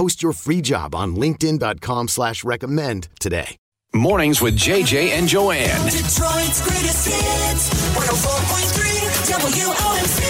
Post your free job on linkedin.com slash recommend today. Mornings with JJ and Joanne. Detroit's greatest hits. 104.3 WOMC.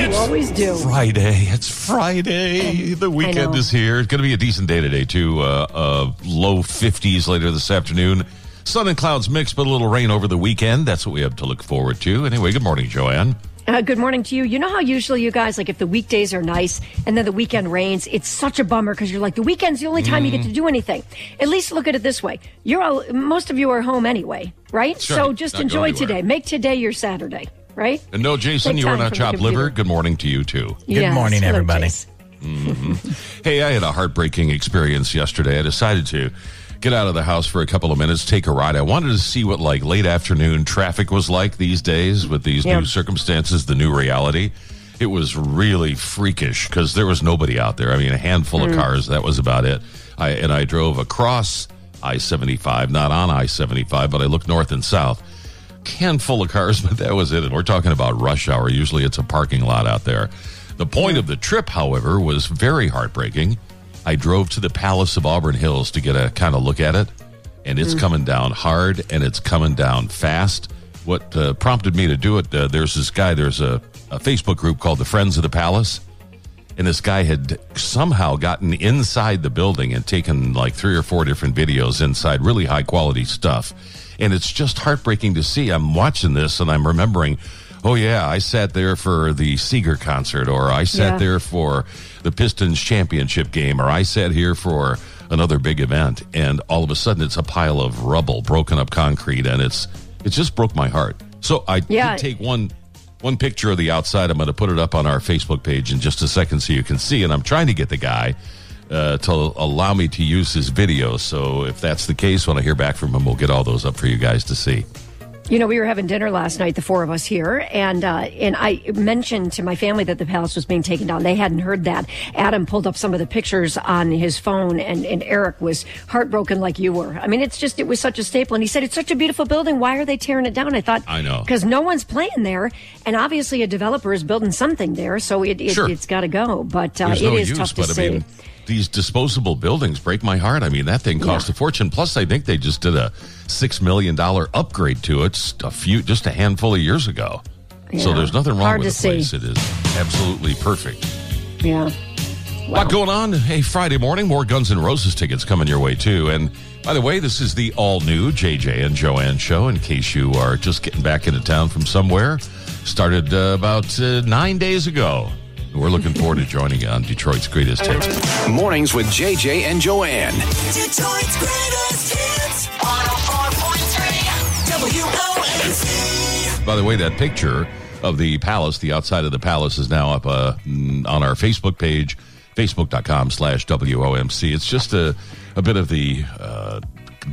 You always do. Friday. It's Friday. The weekend is here. It's going to be a decent day today, too. Uh, uh, low 50s later this afternoon. Sun and clouds mixed, but a little rain over the weekend. That's what we have to look forward to. Anyway, good morning, Joanne. Uh, good morning to you. You know how usually you guys, like if the weekdays are nice and then the weekend rains, it's such a bummer because you're like, the weekend's the only time you get Mm. to do anything. At least look at it this way. You're all, most of you are home anyway, right? Sure. So just Not enjoy today. Make today your Saturday, right? And no, Jason, Take you are time not from the chopped liver. Good morning to you, too. Yes. morning, Hello, everybody. Jace. Hey, I had a heartbreaking experience yesterday. I decided to get out of the house for a couple of minutes, take a ride. I wanted to see what like late afternoon traffic was like these days with these Yeah. new circumstances, the new reality. It was really freakish because there was nobody out there. I mean, a handful Mm. of cars. That was about it. I and I drove across I seventy five, not on I seventy five, but I looked north and south. Handful of cars, but that was it. And we're talking about rush hour. Usually, it's a parking lot out there. The point of the trip, however, was very heartbreaking. I drove to the Palace of Auburn Hills to get a kind of look at it, and it's coming down hard and it's coming down fast. What uh, prompted me to do it? Uh, there's this guy. There's a, a Facebook group called the Friends of the Palace, and this guy had somehow gotten inside the building and taken like three or four different videos inside, really high quality stuff. And it's just heartbreaking to see. I'm watching this and I'm remembering, oh yeah, I sat there for the Seger concert, or I sat Yeah. there for the Pistons championship game, or I sat here for another big event. And all of a sudden, it's a pile of rubble, broken up concrete, and it's it just broke my heart. So I Yeah. did take one one picture of the outside. I'm going to put it up on our Facebook page in just a second so you can see. And I'm trying to get the guy uh, to allow me to use his video. So if that's the case, when I hear back from him, we'll get all those up for you guys to see. You know, we were having dinner last night, the four of us here, and uh, and I mentioned to my family that the palace was being taken down. They hadn't heard that. Adam pulled up some of the pictures on his phone, and, and Eric was heartbroken like you were. I mean, it's just it was such a staple. And he said, "It's such a beautiful building. Why are they tearing it down?" I thought, I know. because no one's playing there, and obviously a developer is building something there, so it, it Sure. it's got to go. But uh, it no is use, tough to but I see. mean, these disposable buildings break my heart. I mean, that thing cost Yeah. a fortune. Plus, I think they just did a six million dollar upgrade to it just a few, just a handful of years ago. So there's nothing wrong Hard with the place. see. It is absolutely perfect. yeah. Lot going on. Hey, Friday morning, more Guns N' Roses tickets coming your way, too. And by the way, this is the all new JJ and Joanne show, in case you are just getting back into town from somewhere. Started uh, about uh, nine days ago. We're looking forward to joining you on Detroit's greatest hits. Mornings with JJ and Joanne. Detroit's greatest hits. 104.3 WOMC. By the way, that picture of the palace, the outside of the palace, is now up uh, mm, on our Facebook page, facebook.com slash WOMC. It's just a, a bit of the uh,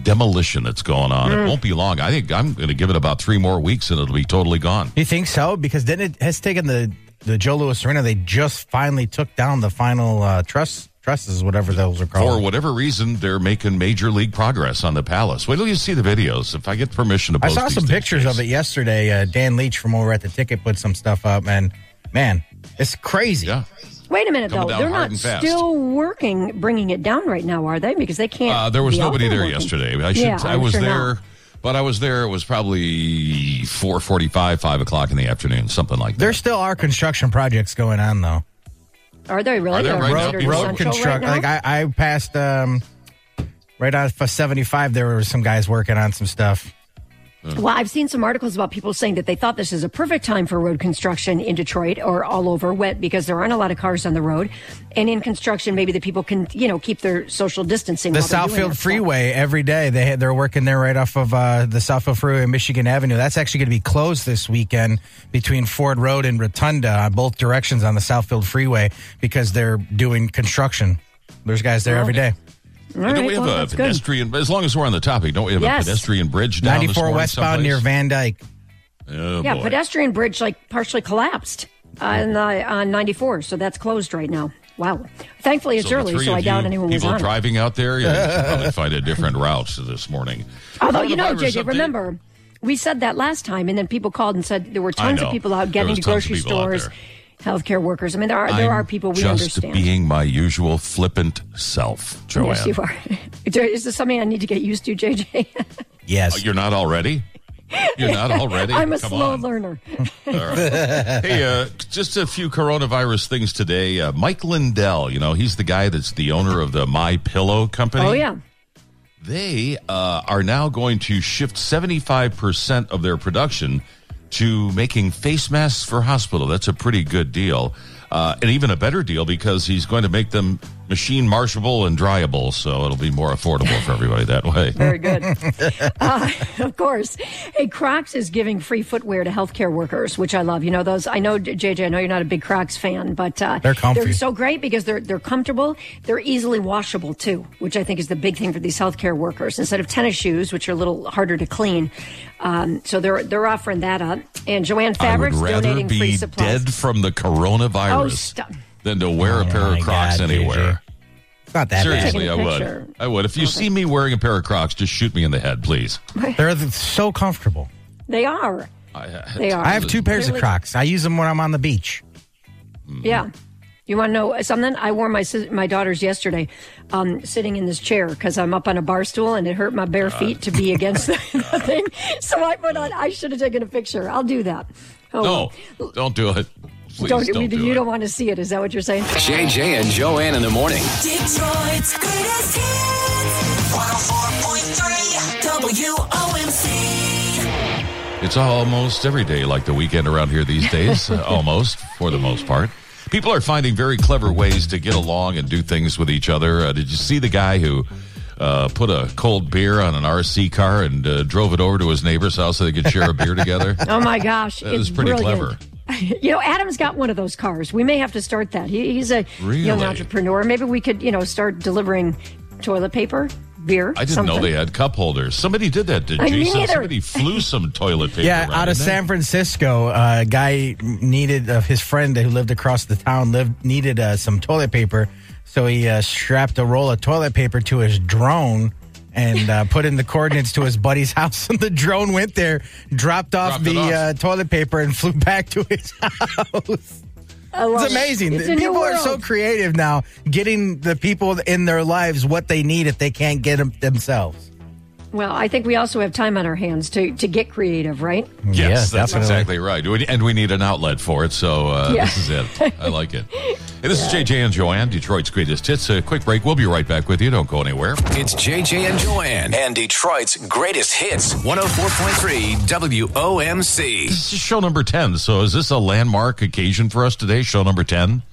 demolition that's going on. It won't be long. I think I'm going to give it about three more weeks and it'll be totally gone. You think so? Because then it has taken the the Joe Louis Arena. They just finally took down the final uh, truss trusses, whatever those are called. For whatever reason, they're making major league progress on the palace. Wait till you see the videos. If I get permission to I saw these some things, pictures of it yesterday. Uh, Dan Leach from over at the ticket put some stuff up, and man, it's crazy. Yeah. Wait a minute, Coming though. They're not still working, bringing it down right now, are they? Because they can't. Uh, there was be nobody there working. yesterday. I should. Yeah, I I'm was sure there, not. But I was there. It was probably four forty-five, five o'clock in the afternoon, something like that. There still are construction projects going on though. Are they really? Are they Are right they now? road are- essential construct. right like I, I passed um, right off of 75, there were some guys working on some stuff. Well, I've seen some articles about people saying that they thought this is a perfect time for road construction in Detroit or all over wet because there aren't a lot of cars on the road. And in construction, maybe the people can, you know, keep their social distancing. The while they're doing Southfield that stuff. Freeway every day they they're working there right off of uh, the Southfield Freeway and Michigan Avenue. That's actually going to be closed this weekend between Ford Road and Rotunda on both directions on the Southfield Freeway because they're doing construction. There's guys there every day. All don't right, we have well, a that's good. pedestrian? As long as we're on the topic, don't we have Yes. a pedestrian bridge down this 94 morning westbound near someplace? Van Dyke. Oh, Yeah, boy. pedestrian bridge like partially collapsed uh, on, the, on 94, so that's closed right now. Wow. Thankfully, it's So early, so I doubt anyone was people on it. driving out there, yeah, you should probably find a different route this morning. Although, you know, JJ, update. remember, we said that last time, and then people called and said there were tons of people out getting to grocery people out stores, there. Healthcare workers. I mean, there are there I'm are people we just understand. being my usual flippant self, Joanne. Yes, you are. Is this something I need to get used to, JJ? Yes. Oh, you're not already? You're not already? I'm a Come slow on. learner. Hey, uh, just a few coronavirus things today. Uh, Mike Lindell, you know, he's the guy that's the owner of the My Pillow company. Oh yeah. They uh, are now going to shift 75% of their production to making face masks for hospital. That's a pretty good deal. Uh, and even a better deal because he's going to make them machine marshable and dryable. So it'll be more affordable for everybody that way. Very good. uh, of course. Hey, Crocs is giving free footwear to healthcare workers, which I love. You know those. I know JJ. I know you're not a big Crocs fan, but uh, They're comfy. They're so great because they're they're comfortable. They're easily washable too, which I think is the big thing for these healthcare workers. Instead of tennis shoes, which are a little harder to clean, um, so they're they're offering that up. And Joanne I would Fabrics rather donating free be supplies. dead from the coronavirus Oh, stop. Than to wear a Oh, pair of Crocs God, anywhere. It's not that Seriously, Taking I a would. I would. If you see me wearing a pair of Crocs, just shoot me in the head, please. They're so comfortable. They are. I, They are. I have two pairs of Crocs. I use them when I'm on the beach. Yeah. You want to know something? I wore my my daughters yesterday, um, sitting in this chair because I'm up on a bar stool and it hurt my bare feet to be against the, the thing. So I put on. I should have taken a picture. I'll do that. Oh, No, don't do it. Please don't, don't, do you it. don't want to see it. Is that what you're saying? JJ and Joanne in the morning. Detroit's greatest hits. 104.3 WOMC. It's almost every day like the weekend around here these days. uh, almost, for the most part. People are finding very clever ways to get along and do things with each other. Uh, did you see the guy who uh, put a cold beer on an RC car and uh, drove it over to his neighbor's house so they could share a beer together? Oh my gosh, It was pretty brilliant. clever. You know, Adam's got one of those cars. We may have to start that. He, he's a young entrepreneur. Maybe we could, you know, start delivering toilet paper, beer. I didn't something. know they had cup holders. Somebody did that, did I- me Jason? Somebody flew some toilet paper. Yeah, out of? San Francisco, uh, a guy needed uh, his friend who lived across the town lived needed uh, some toilet paper, so he uh, strapped a roll of toilet paper to his drone and uh, put in the coordinates to his buddy's house. And the drone went there, dropped off Dropped the off. Uh, toilet paper, and flew back to his house. I love It's it. amazing. It's people are so creative now, getting the people in their lives what they need if they can't get them themselves. Well, I think we also have time on our hands to, to get creative, right? Yes, Yes, that's definitely. exactly right. And we need an outlet for it, so uh, Yeah. this is it. I like it. Hey, this is JJ and Joanne, Detroit's greatest hits. A quick break. We'll be right back with you. Don't go anywhere. It's JJ and Joanne and Detroit's greatest hits. 104.3 WOMC. This is show number 10. So is this a landmark occasion for us today? Show number 10?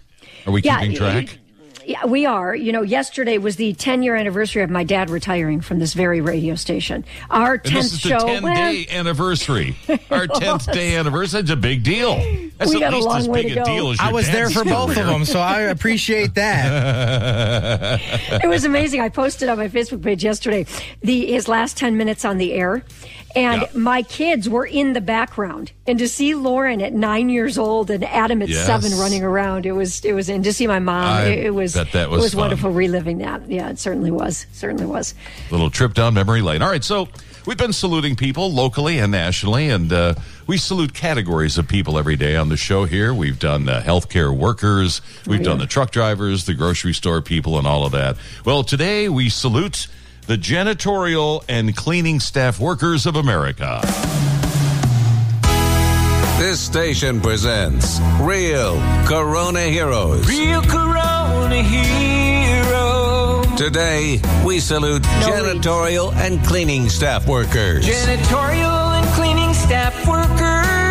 Are we keeping track? Yeah, we are. You know, yesterday was the 10 year anniversary of my dad retiring from this very radio station. Our And 10th this is the show. 10 well, day anniversary. Our 10th day anniversary. That's a big deal. That's We at got a long as way big to a go. deal as your I was there dad's for both of them, so I appreciate that. it was amazing. I posted on my Facebook page yesterday the his last 10 minutes on the air. And Yeah. my kids were in the background. And to see Lauren at nine years old and Adam at Yes. seven running around, it was, it was, and to see my mom, it, it was, that it was was fun. wonderful reliving that. Yeah, it certainly was. Certainly was. little trip down memory lane. All right, so we've been saluting people locally and nationally, and uh, we salute categories of people every day on the show here. We've done uh, healthcare workers, we've Oh, done the truck drivers, the grocery store people, and all of that. Well, today we salute the janitorial and cleaning staff workers of America. This station presents Real Corona Heroes. Real Corona heroes. Today, we salute janitorial and cleaning staff workers. Janitorial and cleaning staff workers.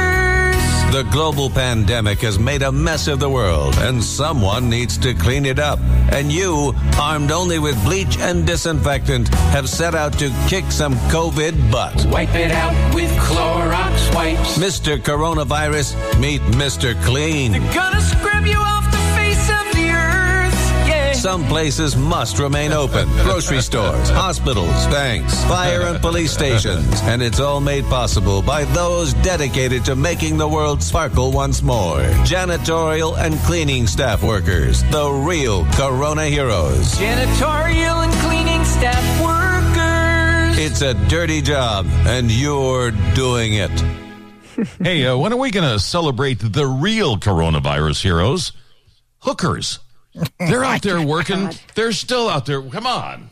The global pandemic has made a mess of the world, and someone needs to clean it up. And you, armed only with bleach and disinfectant, have set out to kick some COVID butt. Wipe it out with Clorox wipes. Mr. Coronavirus, meet Mr. Clean. Gonna scrub Some places must remain open grocery stores, hospitals, banks, fire and police stations. And it's all made possible by those dedicated to making the world sparkle once more. Janitorial and cleaning staff workers, the real Corona heroes. Janitorial and cleaning staff workers. It's a dirty job, and you're doing it. Hey, uh, when are we going to celebrate the real coronavirus heroes? Hookers. They're out there working. God. They're still out there. Come on.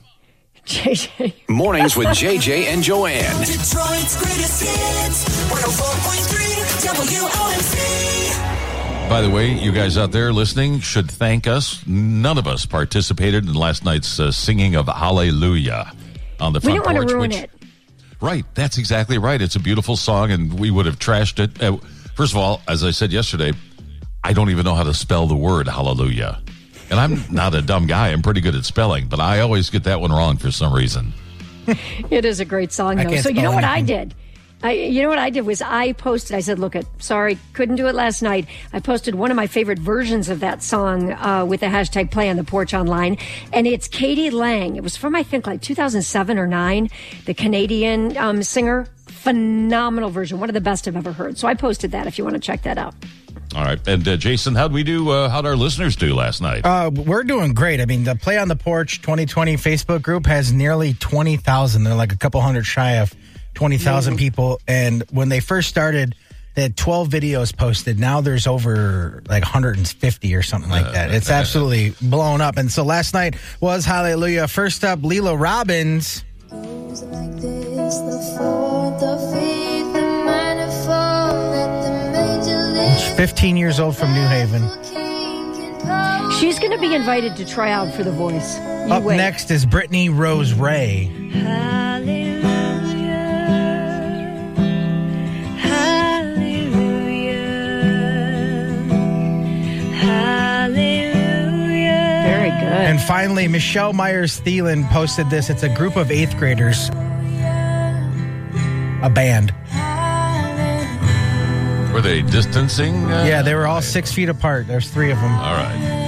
JJ. Mornings with JJ and Joanne. Detroit's greatest hits. 104.3 WOMC. By the way, you guys out there listening should thank us. None of us participated in last night's uh, singing of Hallelujah on the front We front don't want to ruin which- it. Right, that's exactly right. It's a beautiful song, and we would have trashed it. Uh, first of all, as I said yesterday, I don't even know how to spell the word hallelujah. And I'm not a dumb guy. I'm pretty good at spelling, but I always get that one wrong for some reason. It is a great song, though. So you know what I did? I, you know what I did was I posted. I said, "Look, at sorry, couldn't do it last night." I posted one of my favorite versions of that song uh, with the hashtag Play on the Porch online, and it's k.d. lang. It was from I think like 2007 or nine. The Canadian um, singer, phenomenal version, one of the best I've ever heard. So I posted that if you want to check that out. All right. And uh, Jason, how'd we do? Uh, how'd our listeners do last night? Uh, we're doing great. I mean, the Play on the Porch 2020 Facebook group has nearly 20,000. They're like a couple hundred shy of 20,000 people. And when they first started, they had 12 videos posted. Now there's over like 150 or something like that. It's absolutely blown up. And so last night was Hallelujah. First up, Leela Robbins. 15 years old from New Haven. She's going to be invited to try out for The Voice. You Up wait. next is Brittany Rose Ray. Very good. And finally, Michelle Myers Thielen posted this. It's a group of eighth graders, a band. Were they distancing? Uh, Yeah, they were all six feet apart. There's three of them. All right.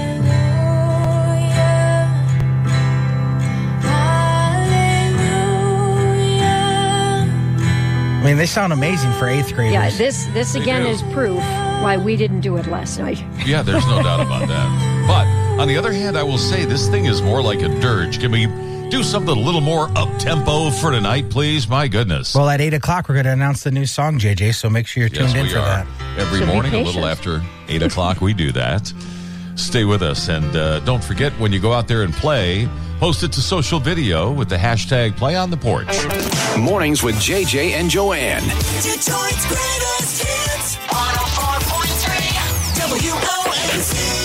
I mean, they sound amazing for eighth graders. yeah, this this They again do. is proof why we didn't do it last night. Yeah, there's no doubt about that. But on the other hand, I will say this thing is more like a dirge. Can we do something a little more up tempo for tonight, please? My goodness. Well, at eight o'clock, we're going to announce the new song, JJ. So make sure you're tuned yes, in for are. that. Every So morning, a little after eight o'clock, we do that. Stay with us, and uh, don't forget when you go out there and play, post it to social video with the hashtag Play on the Porch. Mornings with JJ and Joanne. Detroit's greatest hits. 104.3 WOMC.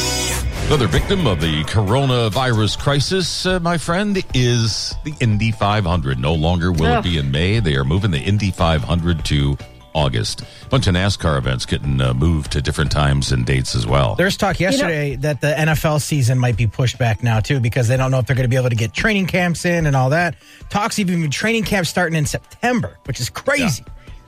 Another victim of the coronavirus crisis, uh, my friend, is the Indy 500. No longer will it be in May. They are moving the Indy 500 to August. A bunch of NASCAR events getting uh, moved to different times and dates as well. There's talk yesterday that the NFL season might be pushed back now, too, because they don't know if they're going to be able to get training camps in and all that. Talks even training camps starting in September, which is crazy.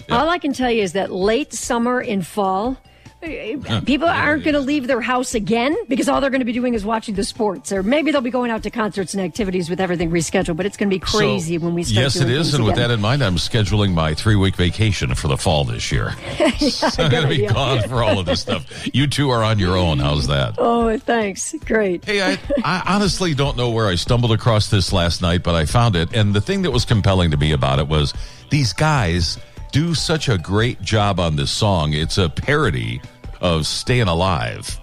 All I can tell you is that late summer and fall, Uh, people aren't going to leave their house again because all they're going to be doing is watching the sports, or maybe they'll be going out to concerts and activities with everything rescheduled. But it's going to be crazy So, when we start. Yes, it is. And with that in mind, I'm scheduling my three week vacation for the fall this year. so I'm going to be idea. gone for all of this stuff. You two are on your own. How's that? Oh, thanks. Great. Hey, I, I honestly don't know where I stumbled across this last night, but I found it. And the thing that was compelling to me about it was these guys do such a great job on this song. It's a parody of Staying Alive.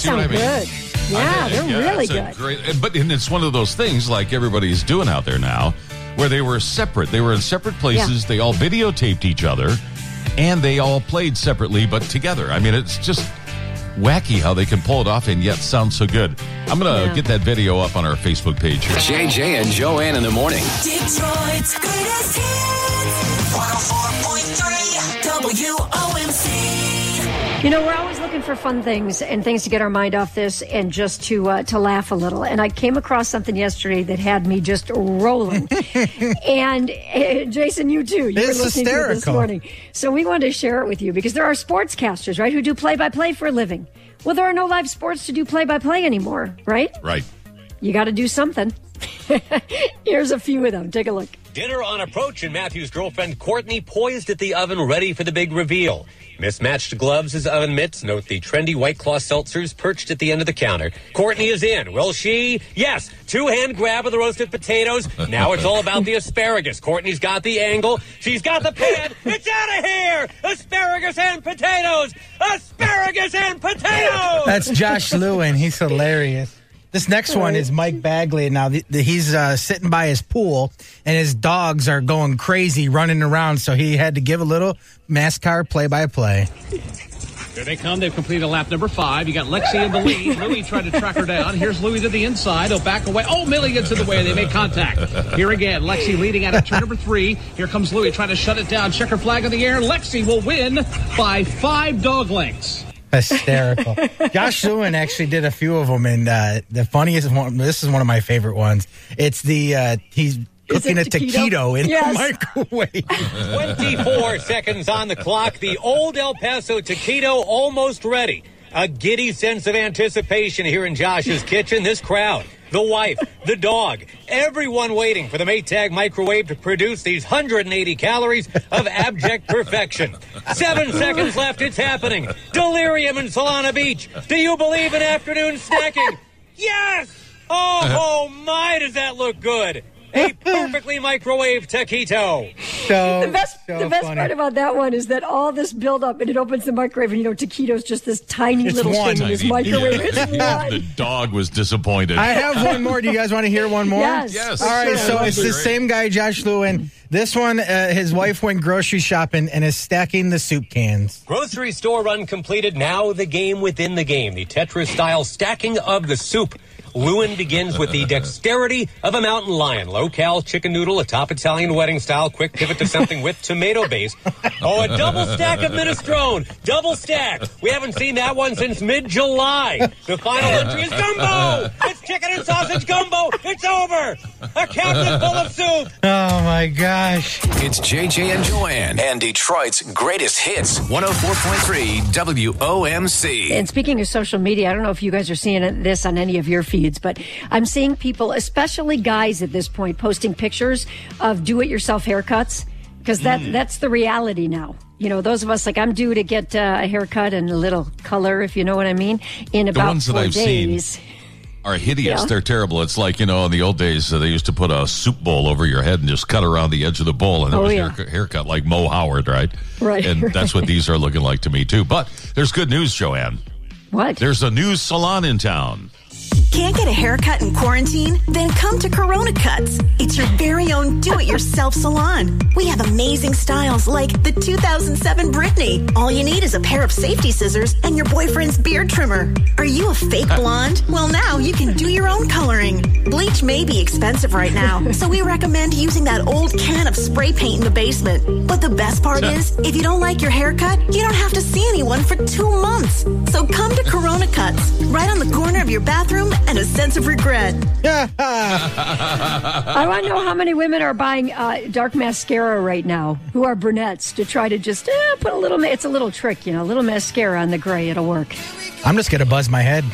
Sound I mean? good. Yeah, I- they're yeah, really good. Great, eh, but and it's one of those things like everybody's doing out there now, where they were separate. They were in separate places. Yeah. They all videotaped each other, and they all played separately but together. I mean, it's just wacky how they can pull it off and yet sound so good. I'm gonna Yeah. get that video up on our Facebook page. here. JJ and Joanne in the morning. Detroit's greatest hits. 104.3 WOMC. You know, we're always looking for fun things and things to get our mind off this and just to uh, to laugh a little. And I came across something yesterday that had me just rolling. and uh, Jason, you too. You It's were listening to it this hysterical. morning, so we wanted to share it with you because there are sportscasters, right, who do play by play for a living. Well, there are no live sports to do play by play anymore, right? Right. You got to do something. Here's a few of them. Take a look. Dinner on approach, and Matthew's girlfriend Courtney poised at the oven ready for the big reveal. Mismatched gloves as oven mitts. Note the trendy White Claw seltzers perched at the end of the counter. Courtney is in. Will she? Yes. Two hand grab of the roasted potatoes. Now it's all about the asparagus. Courtney's got the angle. She's got the pan. It's out of here! Asparagus and potatoes! Asparagus and potatoes! That's Josh Lewin. He's hilarious. This next one is Mike Bagley. Now the, the, he's uh, sitting by his pool, and his dogs are going crazy, running around. So he had to give a little NASCAR play-by-play. Here they come. They've completed lap number five. You got Lexi in the lead. Louis tried to track her down. Here's Louis to the inside. He'll back away. Oh, Millie gets in the way. They make contact. Here again, Lexi leading out of turn number three. Here comes Louis trying to shut it down. Checker flag in the air. Lexi will win by five dog lengths. Hysterical. Josh Lewin actually did a few of them, and uh, the funniest one. This is one of my favorite ones. It's the uh, he's cooking a it taquito? taquito in Yes. the microwave. 24 seconds on the clock. The old El Paso taquito almost ready. A giddy sense of anticipation here in Josh's kitchen. This crowd, the wife, the dog, everyone waiting for the Maytag microwave to produce these 180 calories of abject perfection. Seven seconds left. It's happening. Delirium in Solana Beach. Do you believe in afternoon snacking? Yes! Oh, uh-huh. oh my, does that look good? A perfectly microwave taquito. So, The best, so the best funny. part about that one is that all this build up and it opens the microwave and you know taquito's just this tiny It's little one. thing in this microwave. yeah. It's Yeah, one. The dog was disappointed. I have one more. Do you guys want to hear one more? Yes. Yes. All right. Sure. So it's the Great. same guy, Josh Lewin. This one, uh, his wife went grocery shopping and is stacking the soup cans. Grocery store run completed. Now the game within the game. The Tetris style stacking of the soup. Lewin begins with the dexterity of a mountain lion. Low cal chicken noodle a top Italian wedding style. Quick pivot to something with tomato base. Oh, a double stack of minestrone. Double stack. We haven't seen that one since mid July. The final entry is gumbo. It's chicken and sausage gumbo. It's over. A cabinet full of soup. Oh my gosh. It's JJ and Joanne and Detroit's greatest hits. 104.3 WOMC. And speaking of social media, I don't know if you guys are seeing this on any of your feeds, but I'm seeing people, especially guys at this point, posting pictures of do-it-yourself haircuts because that Mm. that's the reality now. You know, those of us like I'm due to get uh, a haircut and a little color, if you know what I mean, in about ones that I've seen are hideous. Yeah. They're terrible. It's like, you know, in the old days, uh, they used to put a soup bowl over your head and just cut around the edge of the bowl. And it Oh, was yeah. haircut, haircut like Moe Howard, right? Right, And that's what these are looking like to me, too. But there's good news, Joanne. What? There's a new salon in town. Can't get a haircut in quarantine? Then come to Corona Cuts. It's your very own do it yourself salon. We have amazing styles like the 2007 Britney. All you need is a pair of safety scissors and your boyfriend's beard trimmer. Are you a fake blonde? Well, now you can do your own coloring. Bleach may be expensive right now, so we recommend using that old can of spray paint in the basement. But the best part is, if you don't like your haircut, you don't have to see anyone for two months. So come to Corona Cuts, right on the corner of your bathroom and a sense of regret. I want to know how many women are buying uh, dark mascara right now who are brunettes to try to just eh, put a little. ma- It's a little trick, you know, a little mascara on the gray. It'll work. I'm just gonna buzz my head.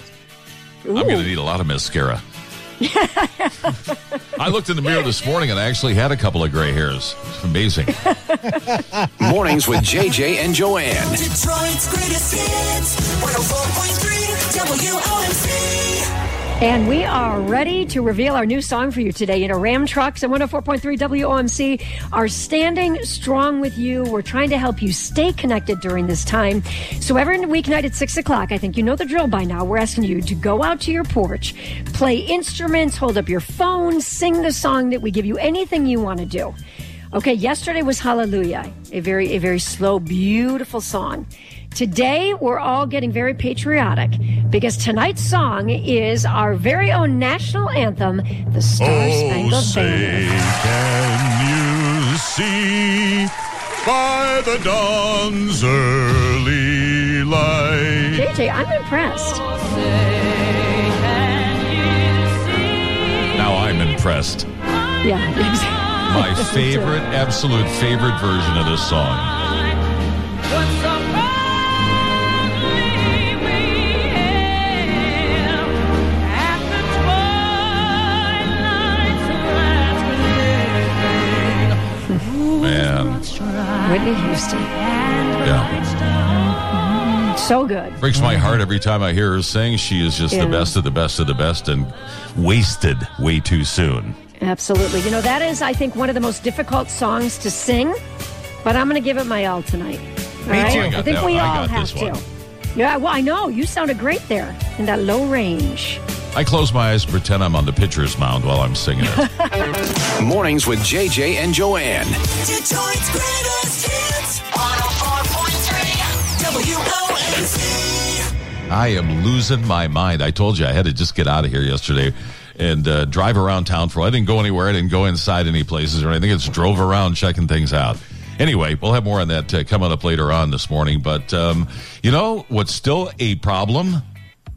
I'm going to need a lot of mascara. I looked in the mirror this morning and I actually had a couple of gray hairs. It's amazing. Mornings with JJ and Joanne. Detroit's greatest hits. 104.3 WOMC. And we are ready to reveal our new song for you today. You know, Ram Trucks and 104.3 WOMC are standing strong with you. We're trying to help you stay connected during this time. So every weeknight at 6 o'clock, I think you know the drill by now, we're asking you to go out to your porch, play instruments, hold up your phone, sing the song that we give you, anything you want to do. Okay, yesterday was Hallelujah, a very, a very slow, beautiful song. Today, we're all getting very patriotic because tonight's song is our very own national anthem, the Star Spangled Oh, say, Banner. can you see by the dawn's early light? JJ, I'm impressed. Now I'm impressed. Yeah, exactly. My favorite, absolute favorite version of this song. Whitney Houston. yeah. Mm-hmm. So good. Breaks my heart every time I hear her sing. She is just Yeah. the best of the best of the best and wasted way too soon. Absolutely. You know, that is, I think, one of the most difficult songs to sing, but I'm going to give it my all tonight. All Me right? too. I got think we one. I all got have this to. one. Yeah, well, I know. You sounded great there in that low range. I close my eyes, pretend I'm on the pitcher's mound while I'm singing it. Mornings with JJ and Joanne. Detroit's greatest hits. 104.3 WOMC. I am losing my mind. I told you I had to just get out of here yesterday and uh, drive around town for. I didn't go anywhere. I didn't go inside any places or anything. I just drove around checking things out. Anyway, we'll have more on that uh, coming up later on this morning. But um, you know what's still a problem,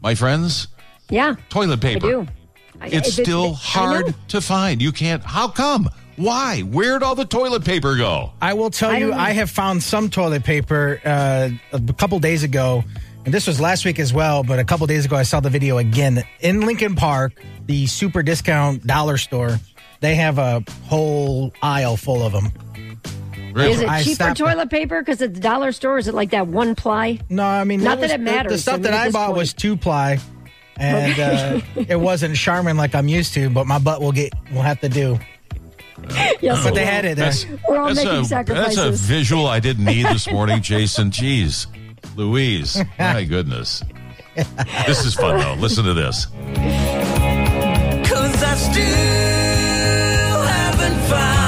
my friends? Yeah. Toilet paper. I do. It's I- still I know. hard to find. You can't. How come? Why? Where'd all the toilet paper go? I will tell I you. I have found some toilet paper uh, a couple days ago, and this was last week as well. But a couple days ago, I saw the video again in Lincoln Park, the super discount dollar store. They have a whole aisle full of them. Is it I cheaper toilet paper because at the dollar store? Is it like that one ply? No, I mean, Not was- that it matters. The, stuff I mean, that I bought point. was two ply, and uh, it wasn't Charmin like I'm used to. But my butt will get will have to do. Yes, But they had it there. That's, We're all that's making a, That's a visual I didn't need this morning, Jason. Jeez. Louise. My goodness. This is fun, though. Listen to this. Cause I still haven't found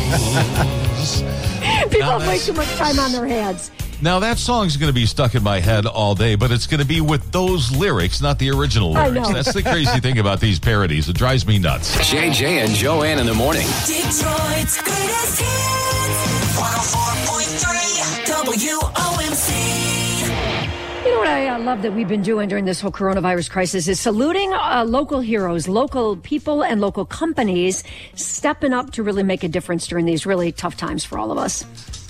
People Now have way too much time on their hands. Now, that song's going to be stuck in my head all day, but it's going to be with those lyrics, not the original I lyrics. know. That's the crazy thing about these parodies. It drives me nuts. JJ and Joanne in the morning. Detroit's greatest hits. 104.3 WOMC. You know what I uh, love that we've been doing during this whole coronavirus crisis is saluting uh, local heroes, local people, and local companies stepping up to really make a difference during these really tough times for all of us.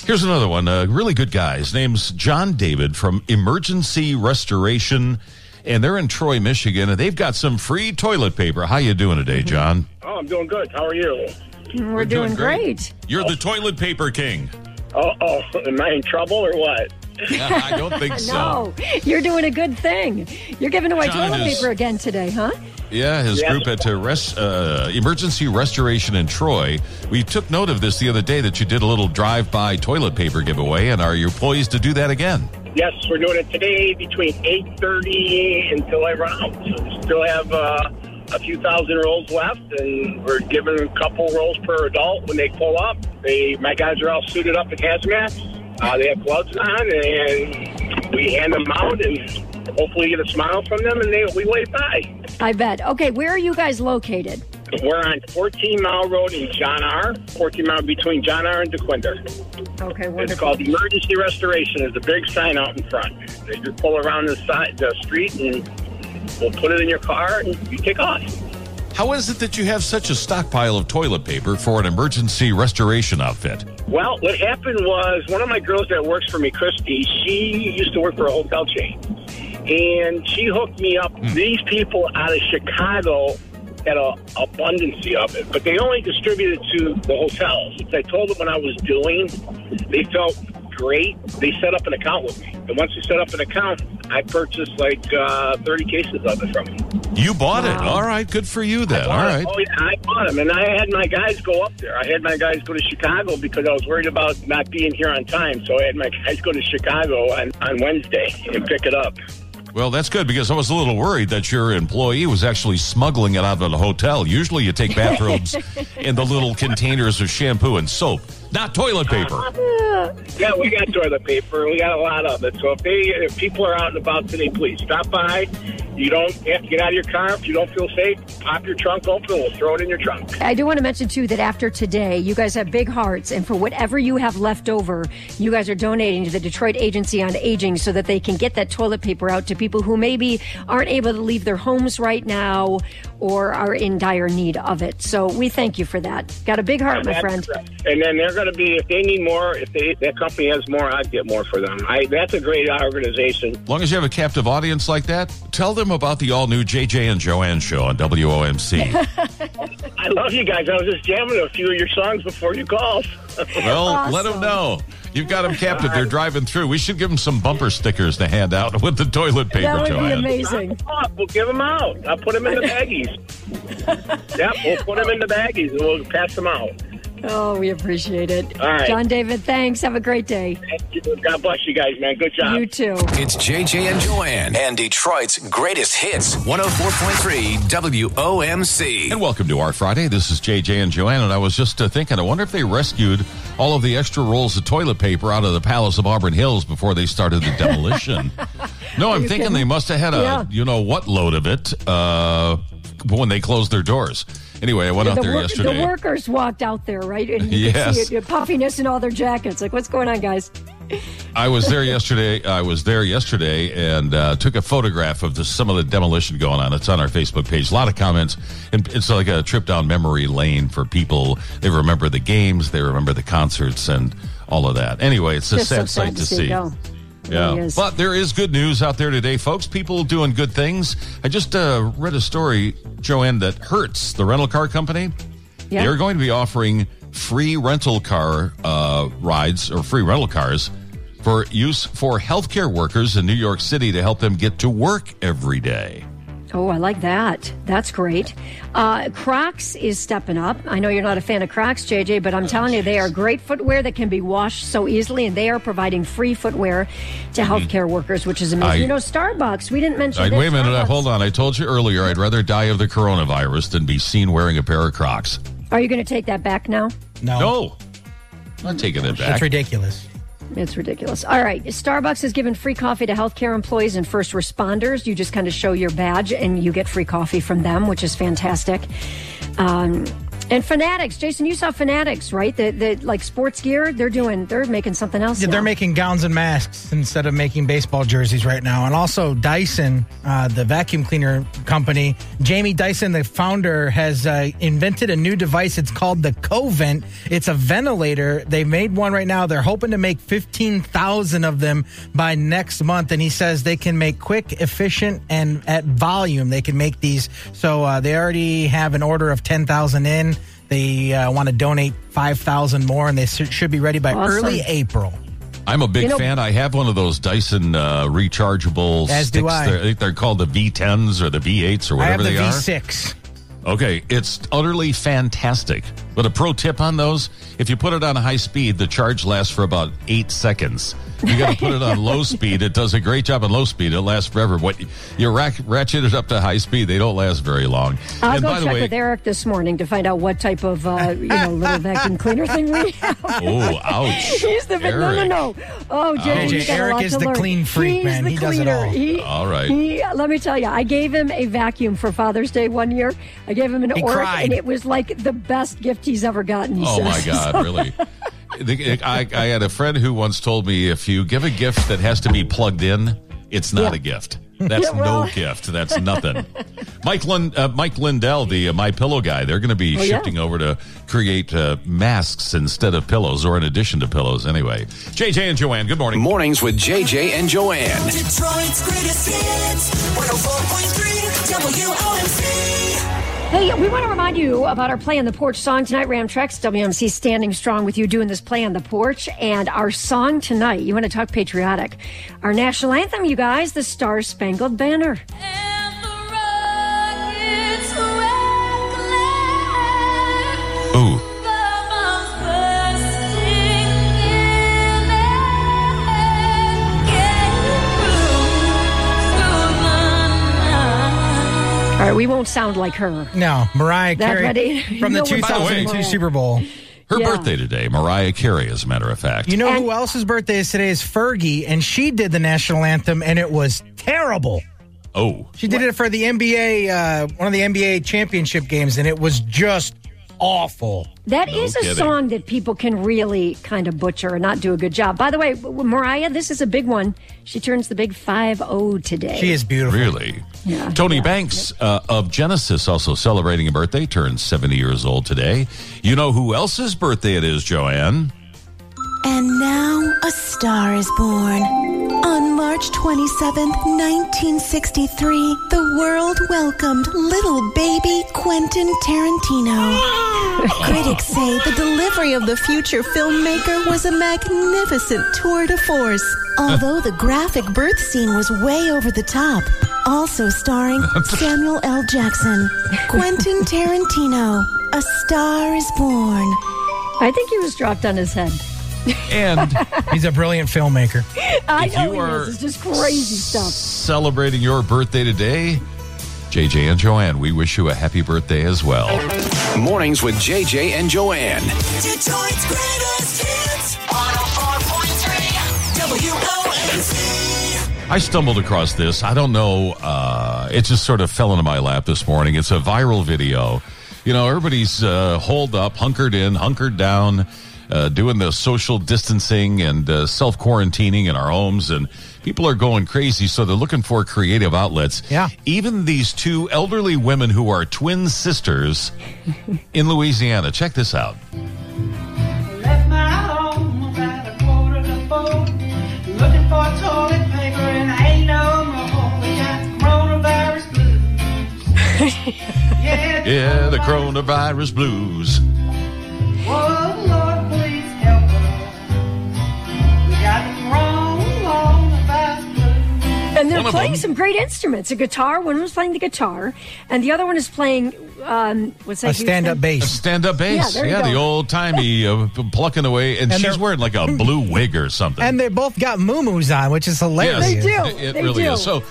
Here's another one. A really good guy. His name's John David from Emergency Restoration, and they're in Troy, Michigan, and they've got some free toilet paper. How you doing today, John? Oh, I'm doing good. How are you? We're, doing, great. You're the toilet paper king. Oh, oh, am I in trouble or what? I don't think so. No, you're doing a good thing. You're giving away John toilet is- paper again today, huh? Yeah, his Yeah. group at uh, res- uh, Emergency Restoration in Troy. We took note of this the other day that you did a little drive-by toilet paper giveaway, and are you poised to do that again? Yes, we're doing it today between 8.30 until I run out. So we still have uh, a few thousand rolls left, and we're giving a couple rolls per adult when they pull up. They, My guys are all suited up in hazmat. Uh, they have gloves on, and we hand them out, and hopefully get a smile from them, and they, we wave bye. I bet. Okay, where are you guys located? We're on 14 Mile Road in John R. 14 Mile between John R. and Dequindre. Okay, It's called Emergency Restoration. There's a big sign out in front. They just pull around the side, the street, and we'll put it in your car, and you take off. How is it that you have such a stockpile of toilet paper for an emergency restoration outfit? Well, what happened was one of my girls that works for me, Christy, she used to work for a hotel chain. And she hooked me up. Hmm. These people out of Chicago had a abundance of it, but they only distributed to the hotels. Which I told them when I was doing, they felt great. They set up an account with me, and once they set up an account, I purchased like uh, 30 cases of it from them. You bought it. All right. Good for you then. All right. Oh, yeah, I bought them, and I had my guys go up there. I had my guys go to Chicago because I was worried about not being here on time. So I had my guys go to Chicago on, on Wednesday and pick it up. Well, that's good because I was a little worried that your employee was actually smuggling it out of the hotel. Usually you take bathrobes in the little containers of shampoo and soap, not toilet paper. Yeah, we got toilet paper. We got a lot of it. So if they, if people are out and about today, please stop by. You don't have to get out of your car if you don't feel safe. Pop your trunk open. And we'll throw it in your trunk. I do want to mention too that after today, you guys have big hearts, and for whatever you have left over, you guys are donating to the Detroit Agency on Aging so that they can get that toilet paper out to people who maybe aren't able to leave their homes right now or are in dire need of it. So we thank you for that. Got a big heart, my friend. correct. And then they're going to be if they need more. If they that company has more, I'd get more for them. I that's a great organization. As long as you have a captive audience like that, tell them about the all new JJ and Joanne show on WOMC. I love you guys. I was just jamming a few of your songs before you called. well, let them know. You've got them captive. They're driving through. We should give them some bumper stickers to hand out with the toilet paper, That would be amazing. We'll give them out. I'll put them in the baggies. yep, we'll put them in the baggies and we'll pass them out. Oh, we appreciate it. All right. John David, thanks. Have a great day. Thank you. God bless you guys, man. Good job. You too. It's JJ and Joanne and Detroit's greatest hits 104.3 WOMC. And welcome to our Friday. This is JJ and Joanne, and I was just uh, thinking, I wonder if they rescued all of the extra rolls of toilet paper out of the Palace of Auburn Hills before they started the demolition. no, I'm thinking kidding? they must have had a, Yeah. you know what load of it uh, when they closed their doors. Anyway, I went out the, there yesterday. the workers walked out there, right? And you Yes. see it, puffiness in all their jackets. Like, what's going on, guys? I was there yesterday. I was there yesterday and uh, took a photograph of the, some of the demolition going on. It's on our Facebook page. A lot of comments, and it's like a trip down memory lane for people. They remember the games, they remember the concerts, and all of that. Anyway, it's a Just sad sad sight to to see see. It go. It Yeah, really but there is good news out there today, folks. People doing good things. I just uh, read a story, Joanne, that Hertz, the rental car company, Yeah. they're going to be offering free rental car uh, rides or free rental cars for use for healthcare workers in New York City to help them get to work every day. Oh, I like that. That's great. Uh, Crocs is stepping up. I know you're not a fan of Crocs, JJ, but I'm telling you, they are great footwear that can be washed so easily, and they are providing free footwear to healthcare workers, which is amazing. Mm-hmm. I- you know, Starbucks, we didn't mention this. wait a minute, Starbucks- hold on. I told you earlier I'd rather die of the coronavirus than be seen wearing a pair of Crocs. Are you going to take that back now? No. No, I'm not taking it back. That's ridiculous. It's ridiculous. All right. Starbucks has given free coffee to healthcare employees and first responders. You just kind of show your badge and you get free coffee from them, which is fantastic. Um, and Fanatics, Jason, you saw Fanatics, right? The, the like sports gear, they're doing, they're making something else. Yeah, they're making gowns and masks instead of making baseball jerseys right now. And also, Dyson, uh, the vacuum cleaner company, Jamie Dyson, the founder, has uh, invented a new device. It's called the Covent. It's a ventilator. They made one right now. They're hoping to make 15,000 of them by next month. And he says they can make quick, efficient, and at volume. They can make these. So uh, they already have an order of 10,000 in. They uh, want to donate 5,000 more, and they should be ready by Awesome. early April. I'm a big You know- fan. I have one of those Dyson uh, rechargeable As sticks. do I. They're, I think they're called the V10s or the V8s or I have whatever the they are. V6. Okay, it's utterly fantastic. But a pro tip on those: if you put it on a high speed, the charge lasts for about eight seconds. You got to put it on low speed. It does a great job on low speed. It lasts forever. What you rack, ratchet it up to high speed, they don't last very long. I'll and go by check the way, with Eric this morning to find out what type of uh, you know little vacuum cleaner thing we have. oh, ouch! He's the no, no, no. Oh, JJ, JJ, he's got a Eric lot is to the learn. clean freak, He's man. the He does it all. He, All right. He, let me tell you, I gave him a vacuum for Father's Day one year. I gave him an He Oreck, cried. and it was like the best gift he's ever gotten. He Oh my says. God, really? The- I, I had a friend who once told me if you give a gift that has to be plugged in, it's not Yeah. a gift. That's Yeah, well- no gift. That's nothing. Mike Lin, uh, Mike Lindell, the uh, My Pillow guy, they're going to be Oh, yeah. shifting over to create uh, masks instead of pillows, or in addition to pillows. Anyway, JJ and Joanne, good morning. Mornings with JJ and Joanne. Detroit's greatest hits. 104.3 WOMC. Hey, we want to remind you about our Play on the Porch song tonight. Ramtrex, WMC standing strong with you doing this Play on the Porch. And our song tonight, you want to talk patriotic. Our national anthem, you guys, the Star Spangled Banner. Ooh. All right, we won't sound like her. No, Mariah That Carey ready? from the You know what- 2002 way- Super Bowl. Her Yeah. birthday today, Mariah Carey, as a matter of fact. You know who else's birthday is today? Is Fergie, and she did the national anthem, and it was terrible. oh, She did it for the NBA, uh, one of the NBA championship games, and it was just awful. That is a kidding. song that people can really kind of butcher and not do a good job. By the way, Mariah, this is a big one. She turns the big 5 0 today. She is beautiful. Really? Yeah. Tony Banks uh, of Genesis also celebrating a birthday, turned 70 years old today. You know who else's birthday it is, Joanne? And now a star is born. On March 27th, 1963, the world welcomed little baby Quentin Tarantino. Critics say the delivery of the future filmmaker was a magnificent tour de force, although the graphic birth scene was way over the top. Also starring Samuel L. Jackson, Quentin Tarantino, A Star is Born. I think he was dropped on his head. And he's a brilliant filmmaker. I If know you he are is. It's just crazy stuff. celebrating your birthday today, JJ and Joanne, we wish you a happy birthday as well. Mornings with JJ and Joanne. Detroit's greatest I stumbled across this. I don't know. Uh, it just sort of fell into my lap this morning. It's a viral video. You know, everybody's uh, holed up, hunkered in, hunkered down, uh, doing the social distancing and uh, self quarantining in our homes, and people are going crazy. So they're looking for creative outlets. Yeah. Even these two elderly women who are twin sisters in Louisiana. Check this out. Yeah, Yeah, the coronavirus blues. oh Lord, please help us. We got the coronavirus blues. And they're One playing some great instruments. A guitar. One was playing the guitar, and the other one is playing um, what's that? A stand-up thing? A bass. stand up bass. Yeah, Yeah, the old timey uh, plucking away. And, And she's wearing like a blue wig or something. And they both got muumuus on, which is hilarious. They do. It, it They really do. is. So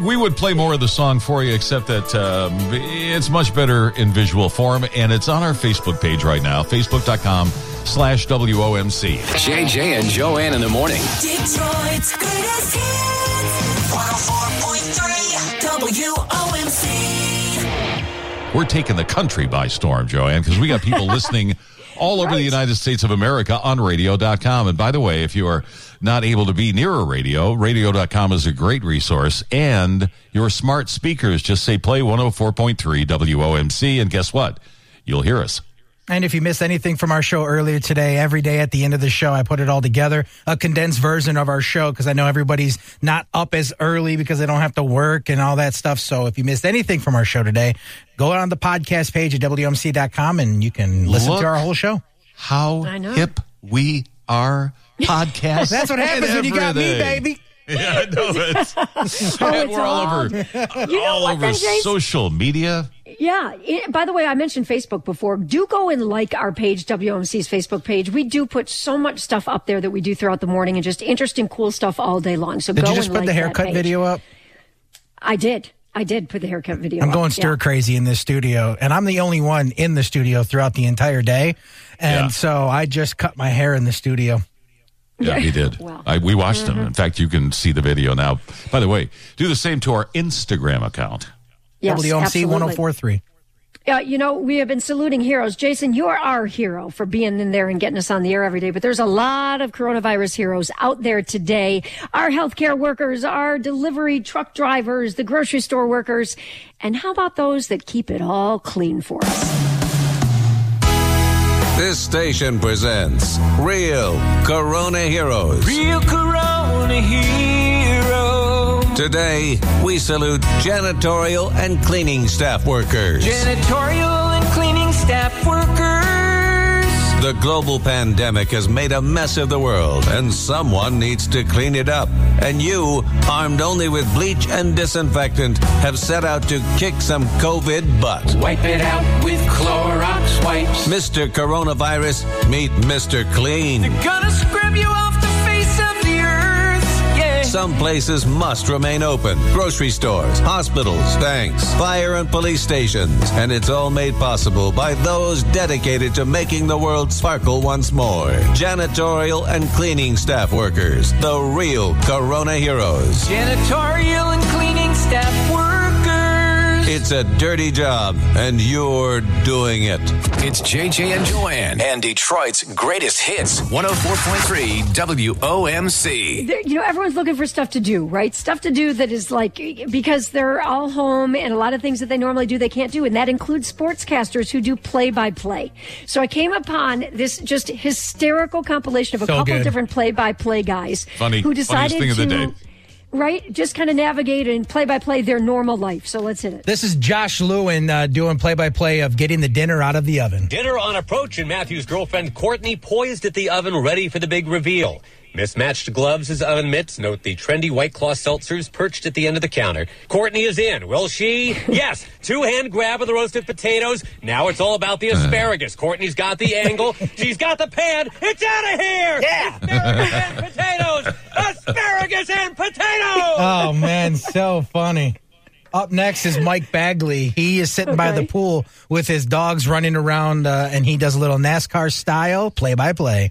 we would play more of the song for you, except that um, it's much better in visual form. And it's on our Facebook page right now, facebook.com slash WOMC. JJ and Joanne in the morning. Detroit's greatest hits. 104.3 WOMC. We're taking the country by storm, Joanne, because we got people listening all over the United States of America on radio.com. And by the way, if you are not able to be near a radio, radio.com is a great resource. And your smart speakers just say play 104.3 WOMC. And guess what? You'll hear us. And if you missed anything from our show earlier today, every day at the end of the show, I put it all together, a condensed version of our show, because I know everybody's not up as early because they don't have to work and all that stuff. So if you missed anything from our show today, go on the podcast page at WMC.com and you can listen Look. to our whole show. How I know. hip we are podcast. That's what happens when you got me, baby. Yeah, I know it. Oh, it's We're all on. over, You know all what, over then, Jace? social media. Yeah. It, by the way, I mentioned Facebook before. Do go and like our page, WMC's Facebook page. We do put so much stuff up there that we do throughout the morning and just interesting, cool stuff all day long. So Did go you just and put like the that haircut video up? I did. I did put the haircut video. Up. I'm up. going stir Yeah. crazy in this studio, and I'm the only one in the studio throughout the entire day. And Yeah. so I just cut my hair in the studio. Yeah, he did. Wow. I, we watched Mm-hmm. him. In fact, you can see the video now. By the way, do the same to our Instagram account. Yes, WMC absolutely. 1043. Uh, you know, we have been saluting heroes. Jason, you're our hero for being in there and getting us on the air every day. But there's a lot of coronavirus heroes out there today. Our healthcare workers, our delivery truck drivers, the grocery store workers. And how about those that keep it all clean for us? This station presents Real Corona Heroes. Real Corona heroes. Today, we salute janitorial and cleaning staff workers. Janitorial and cleaning staff workers. The global pandemic has made a mess of the world, and someone needs to clean it up. And you, armed only with bleach and disinfectant, have set out to kick some COVID butt. Wipe it out with Clorox wipes. Mr. Coronavirus, meet Mr. Clean. They're Gonna scrub you off Some places must remain open grocery stores, hospitals, banks, fire and police stations. And it's all made possible by those dedicated to making the world sparkle once more. Janitorial and cleaning staff workers, the real Corona heroes. Janitorial and cleaning staff workers. It's a dirty job, and you're doing it. It's JJ and Joanne and Detroit's greatest hits 104.3 WOMC. There- you know, everyone's looking for stuff to do, right? Stuff to do that is like because they're all home and a lot of things that they normally do they can't do, and that includes sportscasters who do play by play. So I came upon this just hysterical compilation of a So couple good. different play by play guys Funny- who funniest decided thing of the to. Day. Right, just kind of navigate and play by play their normal life. So let's hit it. This is Josh Lewin uh, doing play by play of getting the dinner out of the oven. Dinner on approach, and Matthew's girlfriend Courtney poised at the oven, ready for the big reveal. Mismatched gloves as oven mitts. Note the trendy White Claw seltzers perched at the end of the counter. Courtney is in. Will she? Yes. Two hand grab of the roasted potatoes. Now it's all about the asparagus. Courtney's got the angle. She's got the pan. It's out of here. Yeah. Asparagus and potatoes. Asparagus and potatoes. Oh man, so funny. Up next is Mike Bagley. He is sitting by the pool with his dogs running around, uh, and he does a little NASCAR style play by play.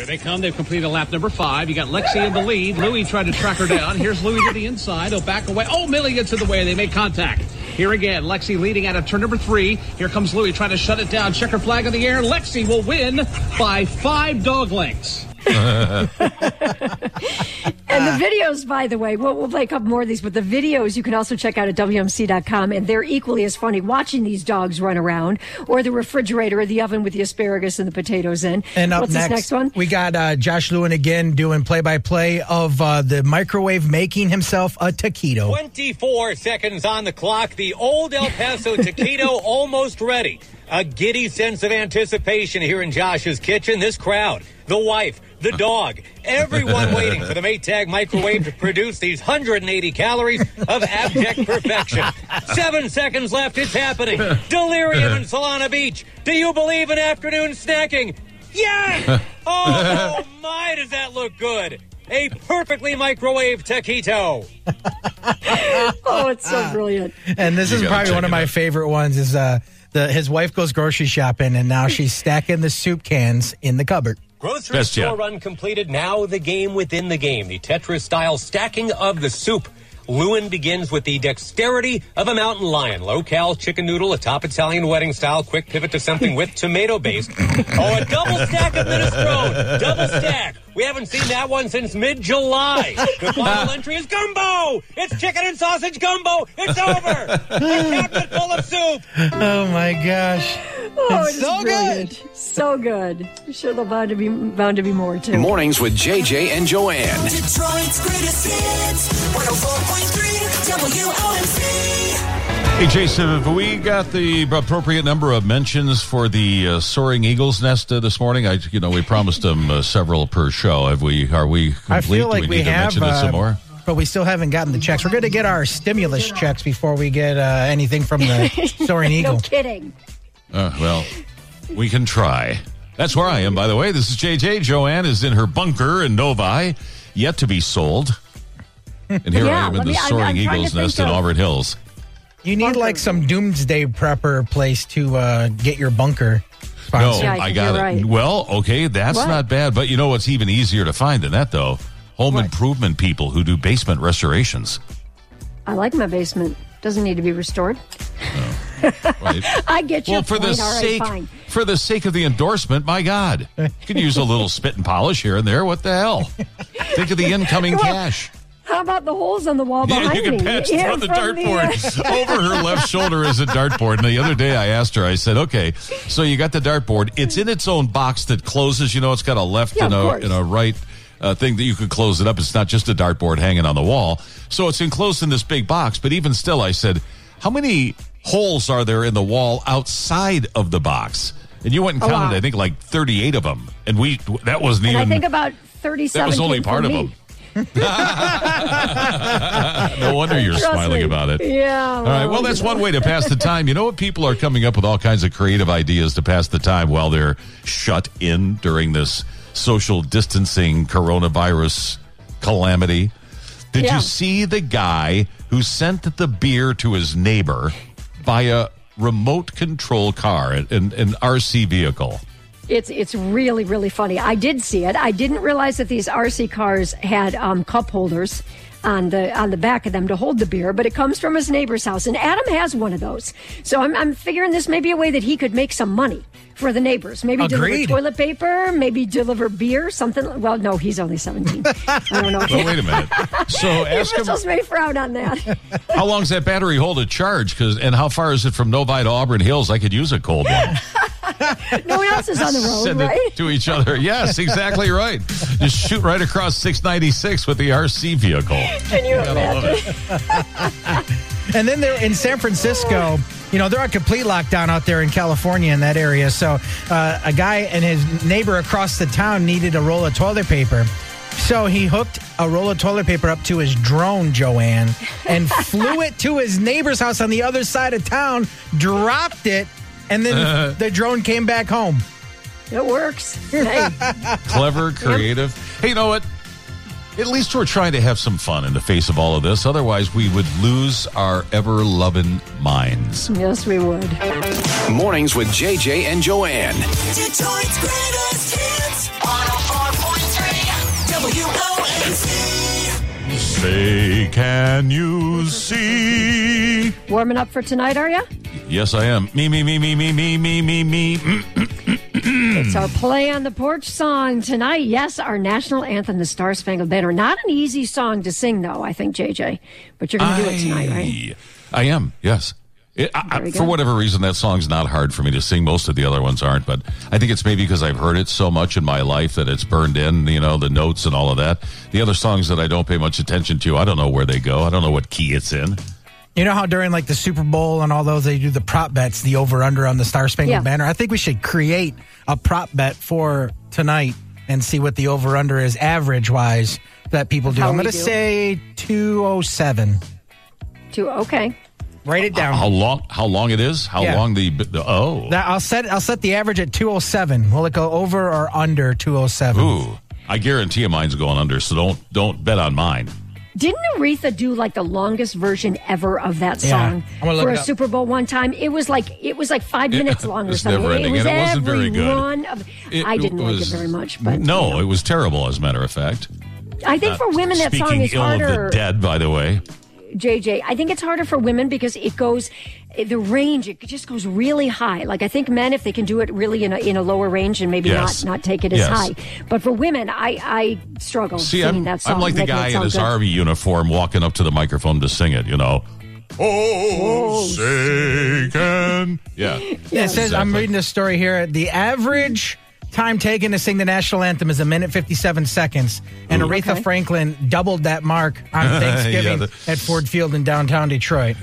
Here they come. They've completed a lap number five. You got Lexi in the lead. Louis tried to track her down. Here's Louis to the inside. Oh, back away. Oh, Millie gets in the way. They make contact. Here again, Lexi leading out of turn number three. Here comes Louis trying to shut it down. Checker flag in the air. Lexi will win by five dog lengths. And the videos, by the way, we'll, we'll play a couple more of these, but the videos you can also check out at WMC.com, and they're equally as funny watching these dogs run around, or the refrigerator or the oven with the asparagus and the potatoes in. And up What's next, this next one? we got uh, Josh Lewin again doing play by play of uh, the microwave making himself a taquito. 24 seconds on the clock. The old El Paso taquito almost ready. A giddy sense of anticipation here in Josh's kitchen. This crowd, the wife, the dog, everyone waiting for the Maytag microwave to produce these 180 calories of abject perfection. Seven seconds left. It's happening. Delirium in Solana Beach. Do you believe in afternoon snacking? Yes! Oh my, does that look good? A perfectly microwave taquito. Oh, it's so brilliant. And this You is probably one of my out. favorite ones. Is uh, the his wife goes grocery shopping and now she's stacking the soup cans in the cupboard. Grocery Best store yet. run completed. Now the game within the game. The Tetris style stacking of the soup. Lewin begins with the dexterity of a mountain lion. Low cal chicken noodle, a top Italian wedding style. Quick pivot to something with tomato based. Oh, a double stack of minestrone. Double stack. We haven't seen that one since mid July. The final entry is gumbo. It's chicken and sausage gumbo. It's over. A cabinet full of soup. Oh my gosh! Oh, It's so brilliant. So good. I'm sure there'll bound to be bound to be more too. Mornings with JJ and Joanne. Detroit's greatest hits. 104.3 WOMC. Hey, Jason, have we got the appropriate number of mentions for the uh, soaring eagle's nest uh, this morning? I, you know, we promised them uh, several per show. Have we? Are we complete? I feel like Do we, we, need to have, mention it some uh, more. but we still haven't gotten the checks. We're going to get our stimulus checks before we get uh, anything from the soaring eagle. No kidding. Uh, well, we can try. That's where I am, by the way. This is JJ. Joanne is in her bunker in Novi, yet to be sold. And here Yeah, I am in the me- I'm- soaring I'm eagle's nest think in Auburn Hills. You need like some doomsday prepper place to uh, get your bunker. No. Yeah, I I got it. right. Well, okay, that's What? not bad. But you know what's even easier to find than that, though? Home What? improvement people who do basement restorations. I like my basement. Doesn't need to be restored. Right? I get your well, for point. the All right, sake fine. for the sake of the endorsement, my God, you could use a little spit and polish here and there. What the hell? Think of the incoming Well, cash. How about the holes on the wall Yeah, behind you can me? patch Yeah, through the from the, uh, dartboard. Over her left shoulder is a dartboard. And the other day I asked her, I said, okay, so you got the dartboard. It's in its own box that closes. You know, it's got a left Yeah, and, a, and a right uh, thing that you could close it up. It's not just a dartboard hanging on the wall. So it's enclosed in this big box. But even still, I said, how many holes are there in the wall outside of the box? And you went and oh, counted. I think, like 38 of them. And we, that wasn't And even. I think about 37 that was only part of me. them. no wonder you're Trust smiling me. about it. Yeah. All right. Well, that's one way to pass the time. You know what? People are coming up with all kinds of creative ideas to pass the time while they're shut in during this social distancing coronavirus calamity. Did Yeah. you see the guy who sent the beer to his neighbor by a remote control car, an, an, RC vehicle? It's it's really really funny. I did see it. I didn't realize that these RC cars had um, cup holders on the on the back of them to hold the beer, but it comes from his neighbor's house, and Adam has one of those. So I'm I'm figuring this may be a way that he could make some money for the neighbors. Maybe Agreed. deliver toilet paper, maybe deliver beer, something. Well, no, he's only 17. I don't know. Well, wait a minute. So ask him Mitchell's may frown on that. how long does that battery hold a charge? Because and how far is it from Novi to Auburn Hills? I could use a cold one. no one else is on the road, Send right? it to each other. Yes, exactly right. Just shoot right across 696 with the RC vehicle. Can you Gotta love imagine? it. And then they're in San Francisco. You know, they're on complete lockdown out there in California in that area. So uh, a guy and his neighbor across the town needed a roll of toilet paper. So he hooked a roll of toilet paper up to his drone, Joanne, and flew it to his neighbor's house on the other side of town, dropped it, and then the drone came back home. It works. Hey. Clever, creative. Hey, you know what? At least we're trying to have some fun in the face of all of this. Otherwise, we would lose our ever loving minds. Yes, we would. Mornings with JJ and Joanne. Detroit's greatest hits. 104.3 WOMC. Say, can you see? Warming up for tonight, are you? Yes, I am. Me, me, me, me, me, me, me, me, me. It's our play on the porch song tonight. Yes, our national anthem, the Star Spangled Banner. Not an easy song to sing, though. I think JJ, but you're going to do it tonight, right? I am, yes. It, I, I- for whatever reason, that song's not hard for me to sing. Most of the other ones aren't, but I think it's maybe because I've heard it so much in my life that it's burned in, you know, the notes and all of that. The other songs that I don't pay much attention to, I don't know where they go. I don't know what key it's in. You know how during like the Super Bowl and all those they do the prop bets, the over under on the Star Spangled Yeah. Banner. I think we should create a prop bet for tonight and see what the over under is average wise that people do. How I'm going to say 207. Two, okay. Write it down. How long? How long it is? How Yeah. long the, the oh? That I'll set I'll set the average at 207. Will it go over or under 207? Ooh, I guarantee you mine's going under. So don't don't bet on mine. Didn't Aretha do like the longest version ever of that song look for a up. Super Bowl one time? It was like it was like five Yeah, uh, minutes long or something. never-ending, it was and it wasn't every very good. one of. It I didn't like it very much, but no, it was terrible. As a matter of fact, I think for women that song is ill harder. of the dead. By the way, JJ, I think it's harder for women because it goes the range. It just goes really high. Like I think men, if they can do it really in a in a lower range and maybe Yes. not not take it as Yes. high. But for women, I I struggle see, singing I'm, that song. I'm like the guy in his good. army uniform walking up to the microphone to sing it. You know. Oh, say can yeah. Yeah, it says I'm reading this story here. The average time taken to sing the national anthem is a minute 57 seconds, and Ooh. Aretha Okay. Franklin doubled that mark on Yeah, Thanksgiving the- at Ford Field in downtown Detroit.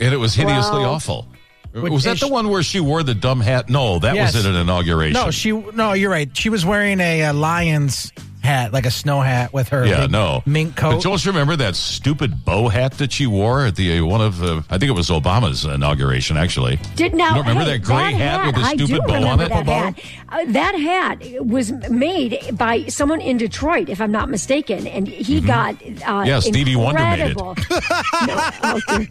and it was hideously Wow. awful. Which was that the one where she wore the dumb hat? No, that Yes. was at an inauguration. No, she no, you're right. She was wearing a, uh Lions hat, like a snow hat with her Yeah, no mink coat. don't you remember that stupid bow hat that she wore at the uh, one of uh, I think it was Obama's inauguration. Actually, Did now You don't remember hey, that gray hat with the I do stupid bow on it? That hat. Uh, that hat was made by someone in Detroit, if I'm not mistaken, and he got uh, Yeah, Stevie Wonder made it. no, okay.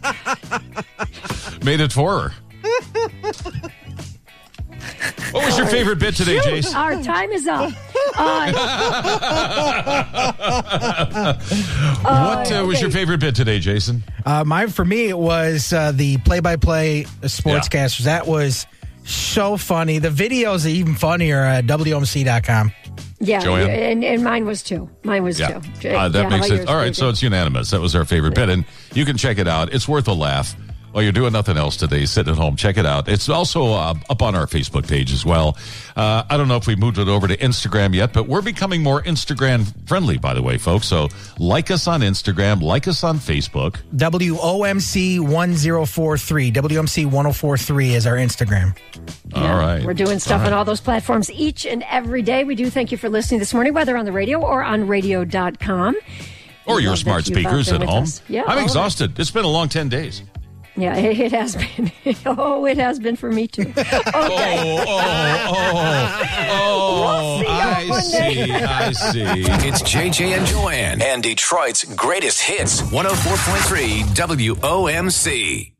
made it for her. what was your favorite bit today, Shoot, Jace? Our time is up. Uh, what uh, was okay. your favorite bit today, Jason? Uh, mine for me it was uh, the play-by-play sportscasters. That was so funny. The videos are even funnier at WMC.com. yeah, Joanne? and, and mine was too. Mine was Yeah, two. uh, that Yeah, makes how it all right. So it's unanimous. That was our favorite bit, and you can check it out. It's worth a laugh. Well, you're doing nothing else today, sitting at home. Check it out. It's also uh, up on our Facebook page as well. Uh, I don't know if we moved it over to Instagram yet, but we're becoming more Instagram friendly, by the way, folks. So like us on Instagram, like us on Facebook. WOMC 1043. WMC 1043 is our Instagram. All right. We're doing stuff All right. on all those platforms each and every day. We do thank you for listening this morning, whether on the radio or on radio.com. Or We your smart speakers at home. us. Yeah, I'm of it. exhausted. It's been a long 10 days. Yeah, it, it has been. oh, it has been for me too. Okay. Oh oh, oh, oh, We'll see I Monday. see. I see. It's JJ and Joanne and Detroit's greatest hits 104.3 WOMC.